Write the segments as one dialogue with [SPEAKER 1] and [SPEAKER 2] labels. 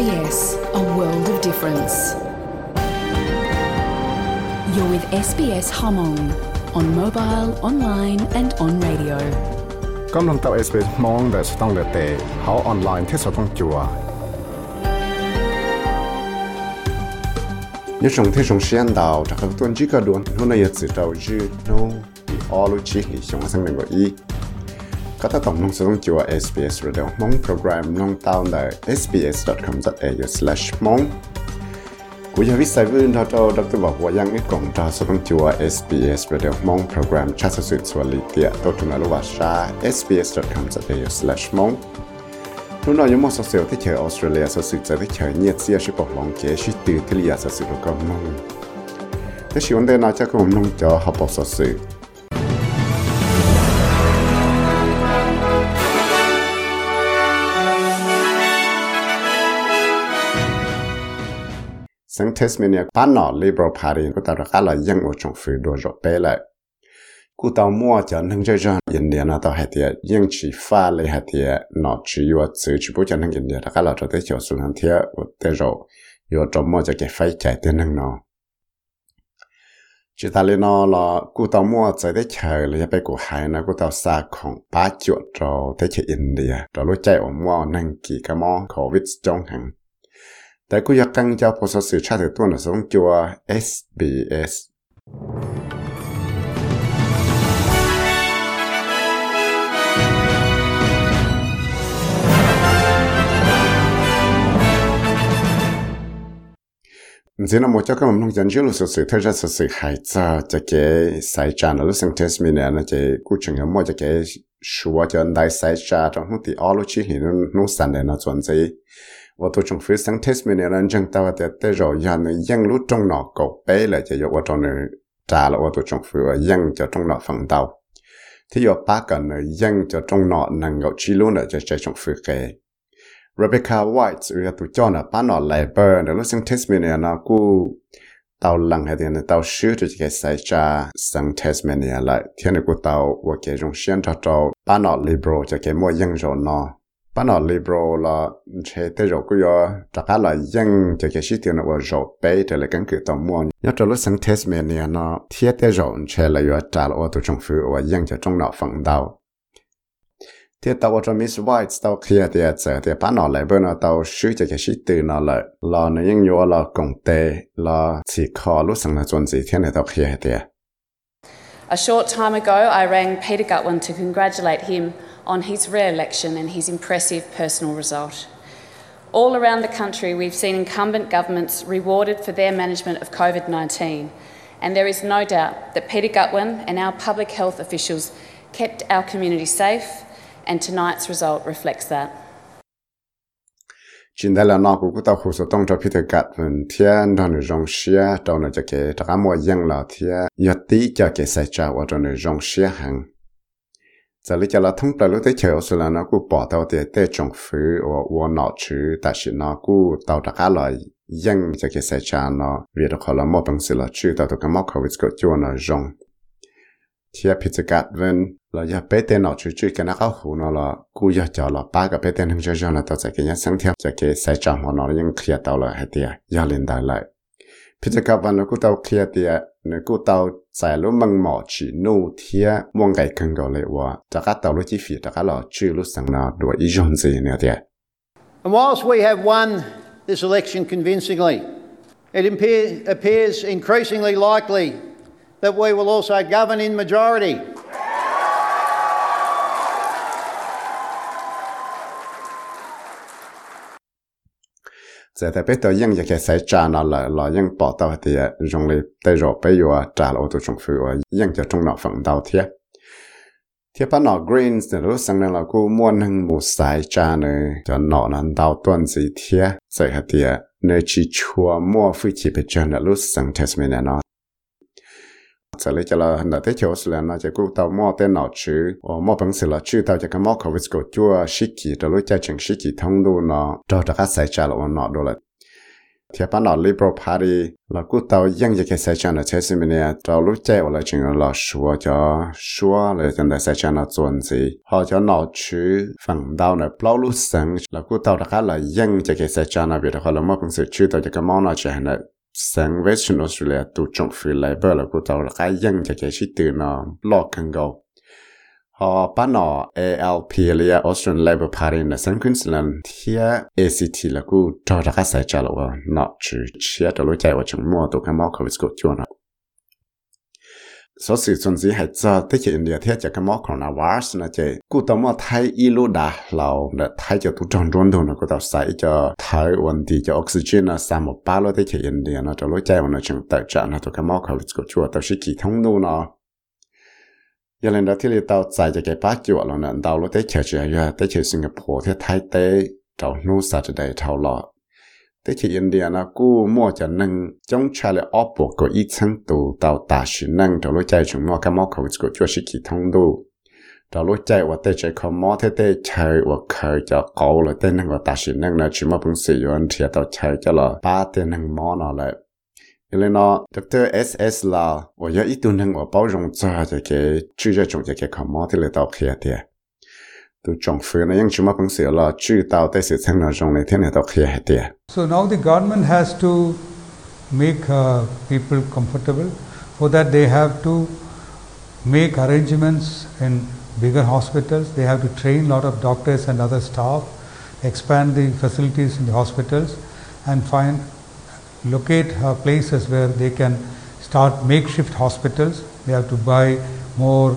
[SPEAKER 1] SBS, a world of difference. You're with SBS Hmong on mobile, online and on radio.
[SPEAKER 2] កំឡុងតោ SBS ម៉ងដែលស្តង់លេតេហៅអនឡាញទេសកងជួញ៉ុងទេសងសៀនដៅតកតួនជីកដួននោះណៃយិតតោជីណូអ៊ីអលូជីហិសងសងងអ៊ី Kata tổng nông sông chùa SBS Radio mong program nông tao nở sbs.com.au slash mong. Cú gia viết sai vươn thao trâu đọc tư bảo hòa giang ít gọng trò nông chùa SBS Radio mong program cha sở suyệt xua lý tịa tốt trung là lô bà xa sbs.com.au slash mong. Lúc nào giống một sở sửa thích chờ Australia, sở suyệt sở thích chờ nhiệt xia sư bọc lòng chế sư tư tư lý sở suyệt đồ cầm mong. Thế sĩ vấn đề nào chắc cũng nông cho học bọc sở suyệt sang Tasmania pan nọ Liberal Party ko ta ra la yang o chong fu do jo pe la ku ta mo cha nang je jan yin dia na ta ha tia yang chi fa le ha tia no chi yo tsu chi bu cha nang yin dia ra la cho te cho su han tia o te jo yo cho mo cha ke fai cha te nang no chỉ ta lên nó là cụ tàu mua chạy để chờ là phải cụ hai nó cụ tàu xa không ba chuột rồi tới chỉ India rồi lúc chạy ở mua năng kỳ cái món Covid trong hàng แต่กูอยากกังจะพอสื่อชาติตัวนะสงจัว SBS thế là một cho các mình nông dân chứ là sự sự thay ra sự sự hại cho cho cái sai cha nó lúc sinh test mình là nó chỉ cú chừng ở mỗi cho cái sửa cho anh đại sai cha trong lúc thì all chỉ hiện nó nó sản này nó chuẩn gì và tôi trong phía sáng test mình là chẳng tao và tết rồi giờ nó dân lúc trong nọ cậu bé là chỉ vào trong này trả là tôi trong phía dân cho trong nọ phần tàu thì giờ ba cần dân cho trong nọ năng gạo chi luôn là cho trong phía cái Rebecca White ở tụi cho nó bán nó lại bờ để lúc sang Tasmania nó cú tàu lăng hay tiền tàu sửa cho cái sai cha sang Tasmania lại. Thiên này của tàu và cái dùng xuyên cho tàu bán nó liberal cho cái mua dân rồi nó bán nó liberal là chế tới rồi cứ giờ tất cả là dân cho cái sĩ tiền nó vào rồi bé để lại căn cứ tàu mua. Nhớ cho lúc sang Tasmania nó thiết tới rồi chế là giờ trả lại tụi trong phụ và dân cho trong nó phẳng đầu cho Miss White kia thì thì bán nó lại bên nó cho cái sĩ từ nó lại là nó những là công tệ là chỉ lúc sang là chuẩn gì này kia thì
[SPEAKER 3] A short time ago, I rang Peter Gutwin to congratulate him on his re election and his impressive personal result. All around the country, we've seen incumbent governments rewarded for their management of COVID 19, and there is no doubt that Peter Gutwin and our public health officials kept our community safe and tonight's result reflects that.
[SPEAKER 2] chính đây là nó cũng có tàu khu số tông cho phía thời Peter Gatvin thiên đó nữ rong xia đâu nữ cho kể tất cả mọi dân là thiên giờ tí cho kể xảy ra và trong nữ rong xia hàng giờ lý cho là thông tới lúc tới chờ sự là nó cũng bỏ tàu thì tới trồng phứ và và nọ chứ tại sự nó cũng tàu tất cả là dân cho kể xảy ra nó vì đó khó là một bằng sự là chứ tàu cái móc covid có cho nó rong ที่พิจกัารณนเราอยากไปเต้นเราช่วยๆกันนะก็หูนเรากูอยากจะเราป้ากับไปเต้นทั้งเจ้าๆนะตัวจะกี่ยสังเทียจะเกี่ยใส่จอมของเรยังเคลียร์ตัวเลยให้เตียยาเล่นได้เลยพิจารณาวันกูเตาเคลียร์เตียเนื้อกูเตาใส่รู้มังหมอฉีนูเทียมองไก่กังก็เลยว่าจะก็เตารู้ที่ฟีจะก็เระช่วยรู้สังนาด้วยอีจงสีเนี่ยเตีย
[SPEAKER 4] And whilst we have won this election convincingly, it appears increasingly likely that we will also govern in majority.
[SPEAKER 2] giờ tại biết tôi nhưng cái sai trả nó là là nhưng bỏ tao thì à, dùng 嚟 tay rồi bây giờ trả là ô tô trong phiếu nhưng cho trong nó phần đầu thiệt thiệt bắt nó greens thì lúc sáng nay là cô muốn hưng một sai trả nữa cho nó nó đào tuần gì thiệt sẽ hạt dạ, thiệt à, nơi chỉ chua mua phi chỉ bị chân là lúc sáng Tasmania nó sẽ lấy cho là hình thế chỗ là nó chỉ cũng tàu mua tên nào chứ ở mua bằng sự là chứ tàu chỉ cái mua covid của chua kỳ rồi lúc cha chừng sĩ kỳ thông đồ nó cho cho các sai trả là nó đồ là thì bạn nói Liberal Party là cú tàu dân cái sai trả là chế mình nè tàu lúc chạy là chừng là xua cho xua là chừng là sai trả là chuẩn gì họ cho nó chứ phần đau là bao lúc sáng là cú tàu đã là dân cái sai trả là việc họ là mất bằng sự chứ tàu chỉ cái món nó chỉ là sang Western Australia tu trọng phi lại bờ là cú tàu là cái dân cái sĩ từ nó lo cần gầu họ bán nó ALP là Australian Labor Party là sang Queensland. Thì ACT là cú cho ra cái sai trả là nó chỉ chia là lối chạy vào trong mua tụ cái mỏ của của chuột nó số sự chuẩn gì hay cho thế cái India thế thì cái món còn mỏ coronavirus nó chỉ cụ tao mà thay y lô đã lâu là thay cho tụ tròn tròn thôi nó cụ tao xài cho thay vấn đề cho oxygen là sao một ba lô thế cái India nó cho lối chạy nó chẳng tự trả nó tụ cái mỏ COVID của chùa, tao sẽ kỳ thông đâu nó giờ lên đó thì là tao xài cho cái bát chùa là nè, tao lối thế chờ chờ giờ thế chờ Singapore, thế thái tế tàu nu Saturday tàu lọ thế chỉ India nó cú mua cho nâng trong trà là ốp bộ của ít sáng tù tàu tà sử nâng trong lúc chạy chúng mua cái mô khẩu của chúa sĩ kỳ thông đu trong lúc chạy và tê chạy không mô, thế tê chạy và khởi cho cầu là tê nâng và tà sử nâng là chỉ mua bụng sử dụng thì tàu chạy cho là ba tê nâng mô nó lại vì nên nó Dr. S là và giờ ít tu nâng và bao rộng cho cái chữ cho chúng cái không mô thì là tàu khía tiền chong phu na yang chuma se la chu tao te se na jong le khia te
[SPEAKER 5] so now the government has to make uh, people comfortable for that they have to make arrangements in bigger hospitals. They have to train lot of doctors and other staff expand the facilities in the hospitals and find locate uh, places where they can start makeshift hospitals. They have to buy more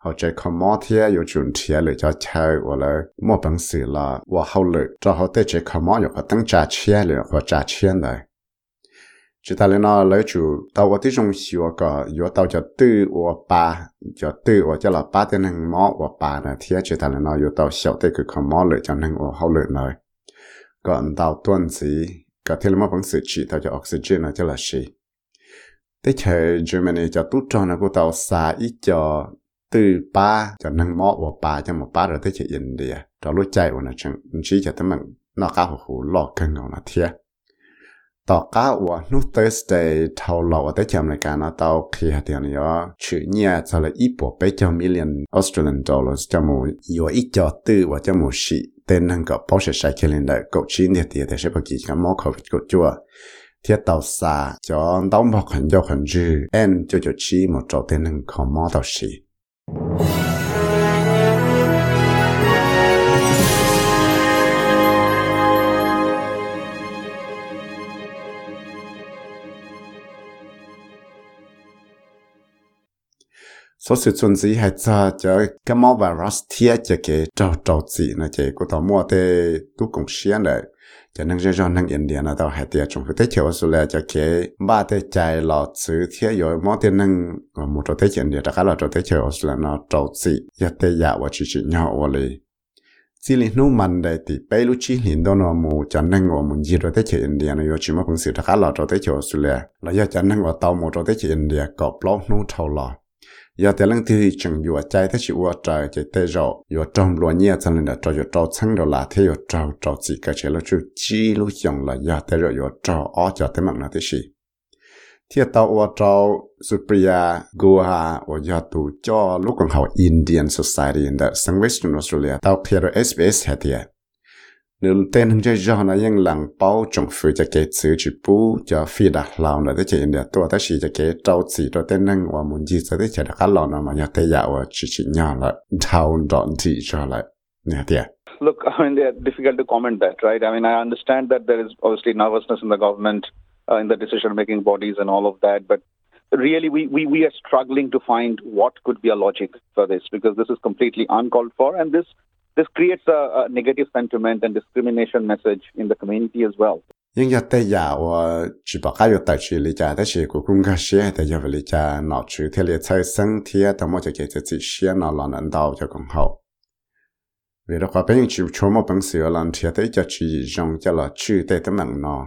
[SPEAKER 2] 或者佢摩天有轉鐵嚟就睇我嚟冇本事啦，我後來最後對住佢摩又可等賺錢了，或賺錢嚟。只但係呢，嚟住到我啲中學個，要到就對我爸，就對我叫老爸的能摸我爸呢鐵，只但係呢，要到小對佢佢摩嚟就能我後來嚟，個唔到段子，個鐵冇本事知道就 oxygen 呢就係是。的確，Germany 就都做那個到啥一叫。từ ba cho năng mọ và ba cho một ba rồi tới chạy India rồi lúc chạy vào nó chẳng chỉ cho tới mình nó cá hồ hồ lọ cân nó là thiệt ต่อก้าวนูเตอร์สเตย์เท่าเราแต่จำในการเอาเตาเคียเดียวนี้ชื่อเนี่ยจะเลยอีปวไปเจ้ามิลเลียนออสเตรเลียนดอลลาร์จะมูอยู่อีจอตื้อว่าจะมูชีเต้นนั่งกับพอใช้ใช้เคลินได้ก็ชิ้นเดียวแต่ใช้ปกิจกับมอคอวิดก็จัวเทียเตาซาจอนต้องบอกขันยกขันจือแอนจะจะชี้หมดจอเต้นนั่งของมอเตาชี số sự chuẩn gì hay cho cho cái máu virus thiết cho cái trâu trâu gì nó chỉ có tao mua thế tu cũng xiên đấy cho nên cho cho nên India nó tao hay tiệt trong cái thế chiều số là cho cái ba thế chạy lọ chữ thiết rồi máu thế nên ờ, một trâu thế India đó cái là trâu thế chiều số là nó trâu gì giờ thế giả và chỉ chỉ nhau và lì. Chỉ là nó mình đây thì bây lúc chỉ hiện đó nó mù cho nên ngồi mình gì rồi thế chỉ India nó chỉ mà cũng sự đó cái là trâu thế chiều số là là giờ cho nên ngồi tao một trâu thế chỉ India cọp lọ nó thâu lọ giờ tới lần thứ chừng vừa chạy tới chịu vừa trời chạy tới rồi vừa trong lo nhẹ chân lên là cho vừa trâu chân rồi là thế vừa trâu trâu chỉ cái chế là chú chi lúc dùng là giờ tới rồi vừa trâu ở cho tới mặt là thế gì thì tao vừa trâu, Supriya, Guha và giờ tu cho lúc còn học Indian Society in the Western Australia. Tao kia rồi SBS hết tiệt nếu tên hình cho nó những lần bao trong phía cho cái chữ chữ bù cho phi đặt lòng là tới chỉ để tôi tới chỉ cho cái trâu chỉ cho tên năng và muốn gì tới chỉ đặt lòng mà nhớ tới dạo và chỉ chỉ nhỏ là thao đòn chỉ cho lại. Nhớ tiệt
[SPEAKER 6] Look, I mean, they're difficult to comment that, right? I mean, I understand that there is obviously nervousness in the government, uh, in the decision-making bodies and all of that, but really we, we, we are struggling to find what could be a logic for this because this is completely uncalled for and this This creates a, a negative sentiment and discrimination message in the community as well.
[SPEAKER 2] nhưng giờ tới giờ và chỉ bảo cái tại chỉ lý giải tại chỉ của công khai xe tại giờ về lý giải nó chỉ thế lý giải sinh thì ở đâu mà cái chỉ xe nó là nền đầu cho công hậu vì đó có bên chỉ chỗ mà bằng sự làm thì tại giờ chỉ dùng cho là chữ tại tấm nặng nó.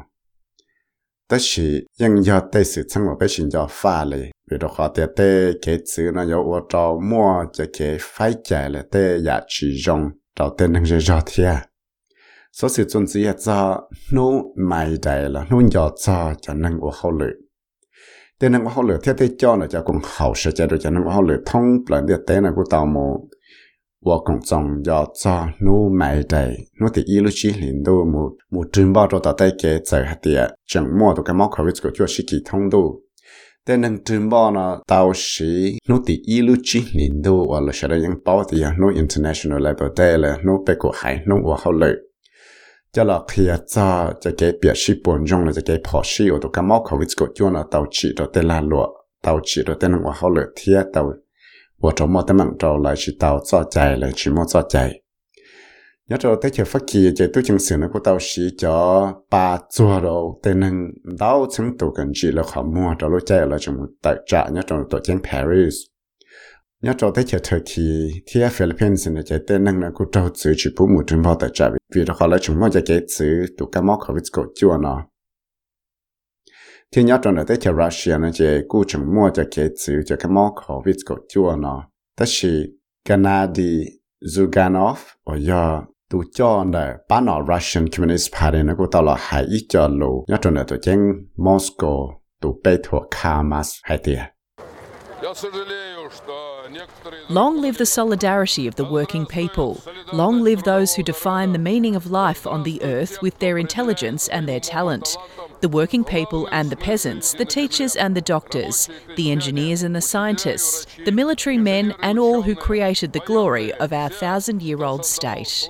[SPEAKER 2] Tại chỉ nhưng giờ tại sự sang mà bên sinh cho pha lý vì đó có tại tại cái chữ nó có ở đâu mua cho cái phải chạy là tại giờ chỉ dùng cho tới năng cho thiệt số sự chuẩn chỉ à, cho nó mai đại là nó nhỏ cho cho năng của hậu lợi, thế năng của hậu lợi, thế thế cho nó cho cũng hậu sự cho được cho năng của hậu lợi thông lần địa tế này của tàu mù và cũng trong nhỏ cho nó mai đại nó thì ý lúc chỉ liền đâu mù mù trừng bao cho tàu tay kế giờ hạt địa chẳng mua được cái móc khẩu của chúa sĩ kỳ thông đâu thế năng trừng bao nó tàu sĩ nó thì ý lúc chỉ liền đâu và là sẽ là những bao thì nó international level đây là nó bị của hải nó của hậu lệ cho là khi cho cho cái biểu sĩ buồn rong là cho cái phò sĩ ở đó cái máu khẩu vị của chúa là tàu chỉ đó tên là lụa tàu chỉ đó tên là hoa hậu lệ thiệt tàu và trong một tấm mạng trâu lại chỉ tàu cho chạy là chỉ một cho chạy nhớ cho tới chờ phát kỳ chạy tôi chứng sửa nó của tao sĩ cho ba chùa rồi tên nâng, đau chứng tụ cần chỉ là khó mua cho lối chạy là chúng tại trả nhớ trong tổ chức Paris. Nhớ cho tới chờ thời kỳ thì Philippines này chạy tên nâng là của trâu chữ chỉ bố một trên bao tại trả vì đó họ là chúng mua cho cái chữ tụ cái móc họ cổ chua nó thì nhớ trong đó tới chờ Russia này chạy cú chúng mua cho cái chữ cho cái móc họ cổ chua nó tất nhiên Gennady Zuganov ở giờ tụ cho bán nó Russian Communist Party tao là hai ít cho lù nhớ chân Moscow tụ bê
[SPEAKER 7] Long live the solidarity of the working people. Long live those who define the meaning of life on the earth with their intelligence and their talent. The working people and the peasants, the teachers and the doctors, the engineers and the scientists, the military men and all who created the glory of our thousand year old state.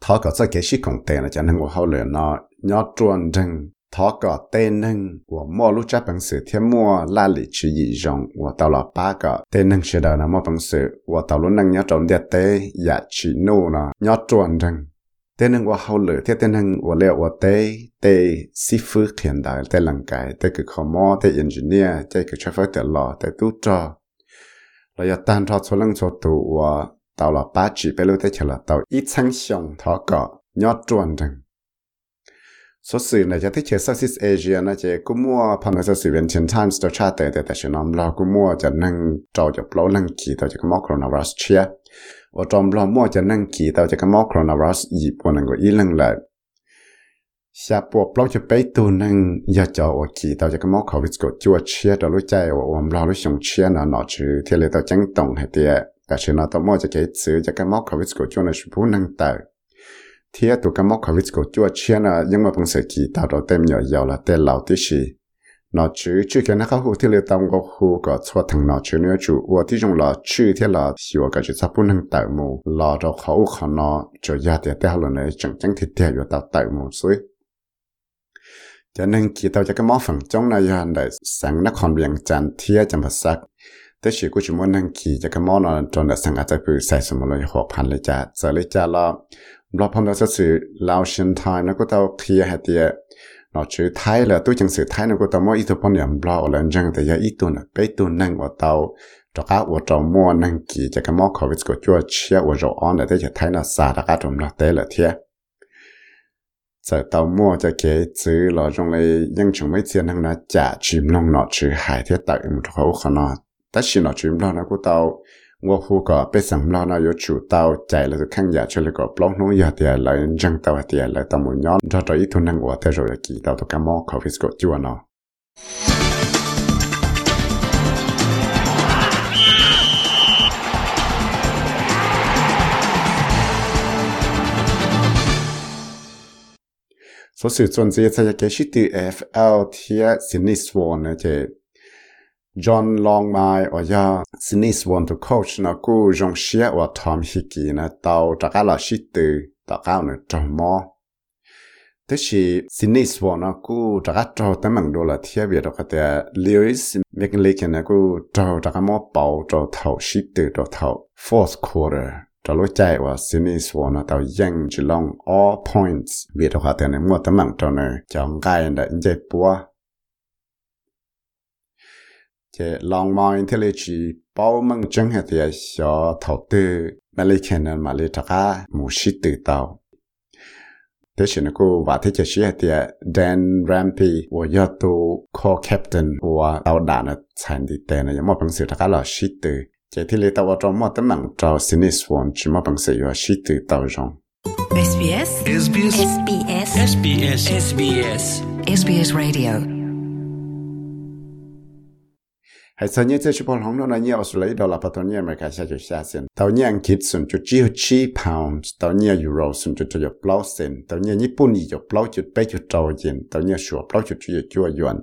[SPEAKER 2] Thọ cả sẽ cái sĩ công tên là chẳng nên của hậu lửa nó nhỏ chuẩn rừng thọ cả tên nâng của mua lúc chấp bằng sự thiên mua la lì chỉ dị rộng của tàu là ba cả tên nâng sẽ đời là mua bằng sự của tàu lúc nâng nhớ trọng đẹp tế dạ chỉ nô nó nhớ chuẩn rừng tên nâng của hậu lửa thế tên nâng của liệu của tế tế sĩ phước hiện đại tế lăng cái tế cực khó mò tế engineer tế cực cho phép tế lò tế tu trò là ya tan cho số lăng số tụ của tàu là ba chỉ bê lô thế chờ là tàu ít sang xong thọ cọ nhót chuẩn rừng số sự này cho thích chơi Southeast Asia nó chỉ cũng mua phần là sự viên tiền times đó cha tệ tệ tệ nó lo cũng mua cho nâng trâu cho lâu nâng kỳ tao cho cái móc coronavirus chia và trong lo mua cho nâng kỳ tao cho cái móc coronavirus dịp của nâng của ý lăng lại xa bộ blog cho bé tu nâng giờ cho ở kỳ tao cho cái móc covid của chua chia đó lúc chạy và ôm lo lúc xong chia nó nó chứ thì lấy tao chẳng tổng hay tiệt tại sự nó tao mua cho cái sự cho cái móc covid của chua nó sẽ phú nâng tại thì tụ cái mốc covid của chúa chia là nhưng mà bằng sự kỳ tạo đó tem nhỏ giàu là tên lão tí sĩ nó chứ chứ cái nó khá hữu thì lệ tâm có hữu có cho thằng nó chứ nữa chủ và tí dùng là chứ thì là hiểu cái chữ sắp năng tạo mù là đó khẩu khả nó cho gia tiền theo là này chẳng chẳng thì theo cho tạo tạo mù suy cho nên kỳ tạo cho cái mốc phần trong này là để sáng nó còn biến chán thiệt chẳng phải sắc thế chỉ của chúng muốn năng kỳ cho cái món nó trong là sáng ở tại bự sai số một lần hộp hành lấy trả giờ lấy trả là เราพอเราจะสื่อลาวเชียนไทย แต่ฉีกูจิมันนั่งขี่จะกมอนอนจนสังอาจจะคือใส่สมุนไพรหกพันเลยจ้าจะเลยจ้าเราเราพอมเราจะสื่อเราเชนไทม์แล้วก็ต้องเคลียให้เตียนอชื่อไทยแล้วตัวจังสื่อไทยนั่นก็ต้องมออีทุพนอย่างเราแล้วจังแต่ยาอีตัวน่ะไปตัวนั่งว่าเตาจอกอาว่าจอมัวนั่งขี่จะก็มอขอวิสก็ชั่วเชียว่าจออ่อนแต่จะไทยน่ะสาดกาตรนเราเตะเลยเทียจะเตามัวจะเกยซื้อเราจงเลยยังชงไม่เทียนทั้งนั้นจะชิมน้องนอชื่อหายเทียตักอึมเขาขนาด 但是呢，全部那个到我胡个被什么呢？有主到在了就看下去了个，不弄一点来扔到一点来，到么样？这这一头能我带着要记到都干嘛？咖啡是个酒呢？所以，总之，这些开始对 FL 贴是你说呢，这。John Longmai or ya sinis want to coach na ku jong xia wa Tom Hickey na tao ta ka la shi tu ta ka na ta mo. Thế thì sinis wa na ku ta ka trâu tới mang đô la thiệt biệt đó cái Lewis McLean na ku trâu ta ka mo bảo trâu thầu shi tu trâu thầu fourth quarter. Cho lối chạy và xin ý số nó tàu dân chỉ long all points. Vì đó họ tên mua tấm mạng cho nó chọn cái là dễ bùa chế long mong thì lấy chỉ bao mong chân hệ thì cho thầu tư mà lấy khen mà lấy tất cả một sĩ tự tàu thế chỉ nó cô và thế chỉ sĩ thì Dan Rampy và yo tu co-captain và tàu đàn nó thành đi tên là một bằng sự tất cả là sĩ tự chế thì lấy tàu trong một tấm mạng cho xin ý xuống chỉ một bằng sự là sĩ tự tàu trong
[SPEAKER 8] SBS
[SPEAKER 9] SBS SBS SBS SBS
[SPEAKER 8] SBS Radio
[SPEAKER 2] ให้สัญญาเจ้าชุพลของนนนี่ออสเตรเลียดอลลาร์ปัตตานีอเมริกาชาติชาเซียนตอนนี้อังกฤษส่วนจุดจีจีพาวน์ตอนนี้ยูโรส่วนจุดจุเปล่าเซนตอนนี้ญี่ปุ่นอยู่ปล่าจุดไปจุดโตเย็นตอนนี้ชัวเปล่าจุดจุดจัวยวน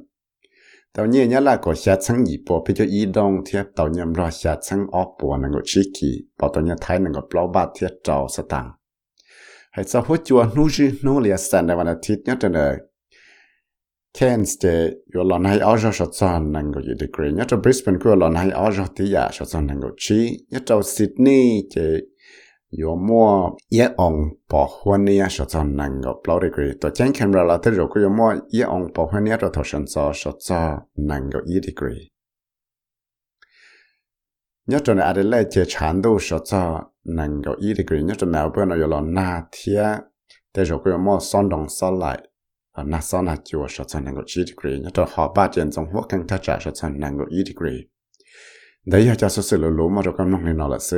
[SPEAKER 2] ตอนนี้เนี่ยละก็ชาชั้งญี่ปุ่นไปจุดอีดงเทียบตอนนี้รอชาชั้งออปปัวนั่งก็ชิกีปอตอนนี้ไทยนั่งก็เปล่าบาทเทียบโตสตังให้สาวหัวจัวนู้จีนู้เลียสันในวันอาทิตย์เนี่ยจะเลย Cairns de yo lon hai ajo shot son nang go degree nya to Brisbane ko lon hai ajo ti ya shot son nang go chi. Nya to Sydney je yo mo ye ong po hwan ya shot son nang go plo degree to chen camera la te ro ko yo mo ye ong po hwan ya to to shan so shot so nang go i degree nya to na Adelaide je chan do shot so nang go i degree nya to Melbourne yo lon na thia te ro ko yo mo son dong so lai na sau na chua sợ chan năng có chi degree nya to ha ba chuyện trong ho căng ta cha sợ chan năng có ý degree. Dai ya cha số se lo lo ma ro kam nong ni na la se